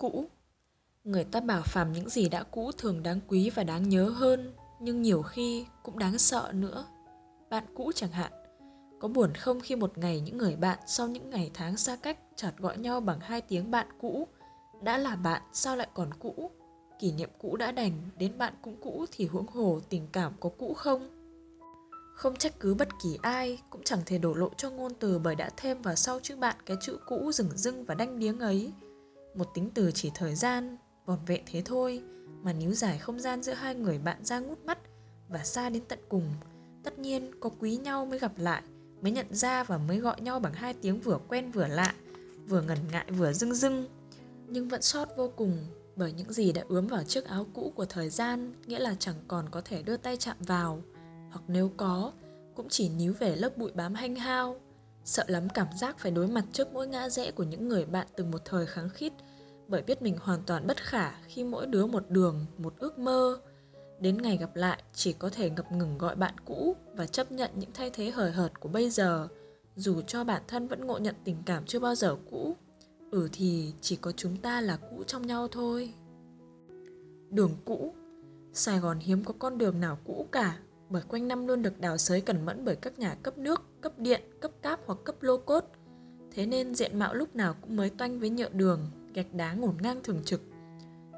Cũ Người ta bảo phàm những gì đã cũ thường đáng quý và đáng nhớ hơn, nhưng nhiều khi cũng đáng sợ nữa. Bạn cũ chẳng hạn, có buồn không khi một ngày những người bạn sau những ngày tháng xa cách chợt gọi nhau bằng hai tiếng bạn cũ? Đã là bạn sao lại còn cũ? Kỷ niệm cũ đã đành, đến bạn cũng cũ thì huống hồ tình cảm có cũ không? Không trách cứ bất kỳ ai, cũng chẳng thể đổ lộ cho ngôn từ bởi đã thêm vào sau chữ bạn cái chữ cũ rừng rưng và đanh điếng ấy. Một tính từ chỉ thời gian, vòn vẹn thế thôi, mà níu giải không gian giữa hai người bạn ra ngút mắt và xa đến tận cùng. Tất nhiên có quý nhau mới gặp lại, mới nhận ra và mới gọi nhau bằng hai tiếng vừa quen vừa lạ, vừa ngần ngại vừa dưng dưng. Nhưng vẫn sót vô cùng bởi những gì đã ướm vào chiếc áo cũ của thời gian nghĩa là chẳng còn có thể đưa tay chạm vào. Hoặc nếu có cũng chỉ níu về lớp bụi bám hanh hao. Sợ lắm cảm giác phải đối mặt trước mỗi ngã rẽ của những người bạn từng một thời kháng khít bởi biết mình hoàn toàn bất khả khi mỗi đứa một đường một ước mơ. Đến ngày gặp lại chỉ có thể ngập ngừng gọi bạn cũ và chấp nhận những thay thế hời hợt của bây giờ dù cho bản thân vẫn ngộ nhận tình cảm chưa bao giờ cũ. Ừ thì chỉ có chúng ta là cũ trong nhau thôi. Đường cũ. Sài gòn hiếm có con đường nào cũ cả bởi quanh năm luôn được đào xới cẩn mẫn bởi các nhà cấp nước, cấp điện, cấp cáp hoặc cấp lô cốt. Thế nên diện mạo lúc nào cũng mới toanh với nhựa đường, gạch đá ngổn ngang thường trực.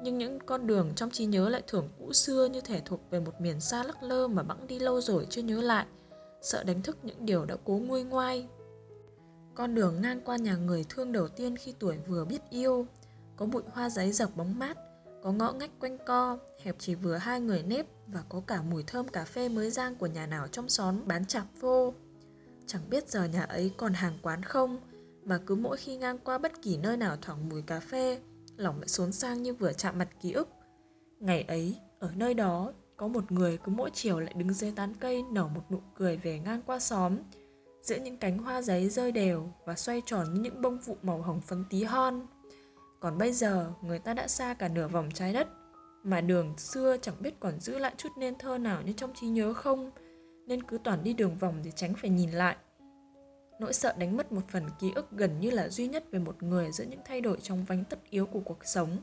Nhưng những con đường trong trí nhớ lại thường cũ xưa như thể thuộc về một miền xa lắc lơ mà bẵng đi lâu rồi chưa nhớ lại, sợ đánh thức những điều đã cố nguôi ngoai. Con đường ngang qua nhà người thương đầu tiên khi tuổi vừa biết yêu, có bụi hoa giấy dọc bóng mát, có ngõ ngách quanh co, hẹp chỉ vừa hai người nếp và có cả mùi thơm cà phê mới rang của nhà nào trong xóm bán chạp vô. Chẳng biết giờ nhà ấy còn hàng quán không, mà cứ mỗi khi ngang qua bất kỳ nơi nào thoảng mùi cà phê, lòng lại xốn sang như vừa chạm mặt ký ức. Ngày ấy, ở nơi đó, có một người cứ mỗi chiều lại đứng dưới tán cây nở một nụ cười về ngang qua xóm, giữa những cánh hoa giấy rơi đều và xoay tròn như những bông vụ màu hồng phấn tí hon. Còn bây giờ, người ta đã xa cả nửa vòng trái đất, mà đường xưa chẳng biết còn giữ lại chút nên thơ nào như trong trí nhớ không, nên cứ toàn đi đường vòng để tránh phải nhìn lại. Nỗi sợ đánh mất một phần ký ức gần như là duy nhất về một người giữa những thay đổi trong vánh tất yếu của cuộc sống,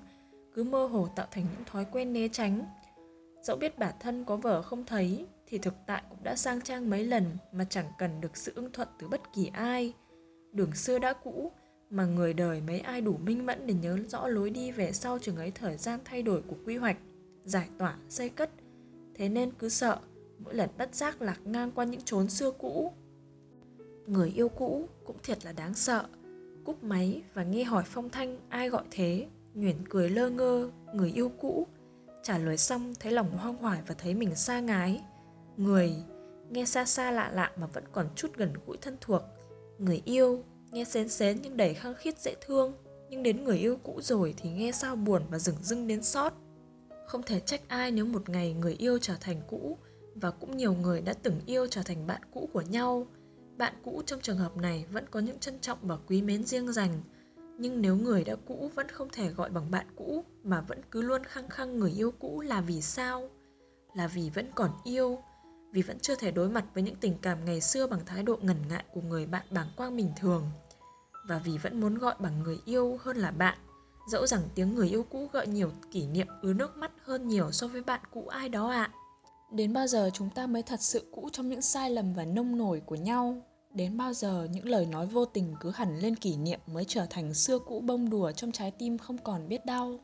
cứ mơ hồ tạo thành những thói quen né tránh. Dẫu biết bản thân có vợ không thấy, thì thực tại cũng đã sang trang mấy lần mà chẳng cần được sự ưng thuận từ bất kỳ ai. Đường xưa đã cũ, mà người đời mấy ai đủ minh mẫn để nhớ rõ lối đi về sau chừng ấy thời gian thay đổi của quy hoạch, giải tỏa, xây cất. Thế nên cứ sợ, mỗi lần bất giác lạc ngang qua những chốn xưa cũ. Người yêu cũ cũng thiệt là đáng sợ. Cúp máy và nghe hỏi phong thanh ai gọi thế, nhuyễn cười lơ ngơ, người yêu cũ. Trả lời xong thấy lòng hoang hoải và thấy mình xa ngái. Người, nghe xa xa lạ lạ mà vẫn còn chút gần gũi thân thuộc. Người yêu, nghe xén xén nhưng đầy khăng khít dễ thương nhưng đến người yêu cũ rồi thì nghe sao buồn và dửng dưng đến sót không thể trách ai nếu một ngày người yêu trở thành cũ và cũng nhiều người đã từng yêu trở thành bạn cũ của nhau bạn cũ trong trường hợp này vẫn có những trân trọng và quý mến riêng dành. Nhưng nếu người đã cũ vẫn không thể gọi bằng bạn cũ, mà vẫn cứ luôn khăng khăng người yêu cũ là vì sao? Là vì vẫn còn yêu, vì vẫn chưa thể đối mặt với những tình cảm ngày xưa bằng thái độ ngần ngại của người bạn bảng quang bình thường. Và vì vẫn muốn gọi bằng người yêu hơn là bạn, dẫu rằng tiếng người yêu cũ gợi nhiều kỷ niệm ứa nước mắt hơn nhiều so với bạn cũ ai đó ạ. À. đến bao giờ chúng ta mới thật sự cũ trong những sai lầm và nông nổi của nhau? Đến bao giờ những lời nói vô tình cứ hẳn lên kỷ niệm mới trở thành xưa cũ bông đùa trong trái tim không còn biết đau?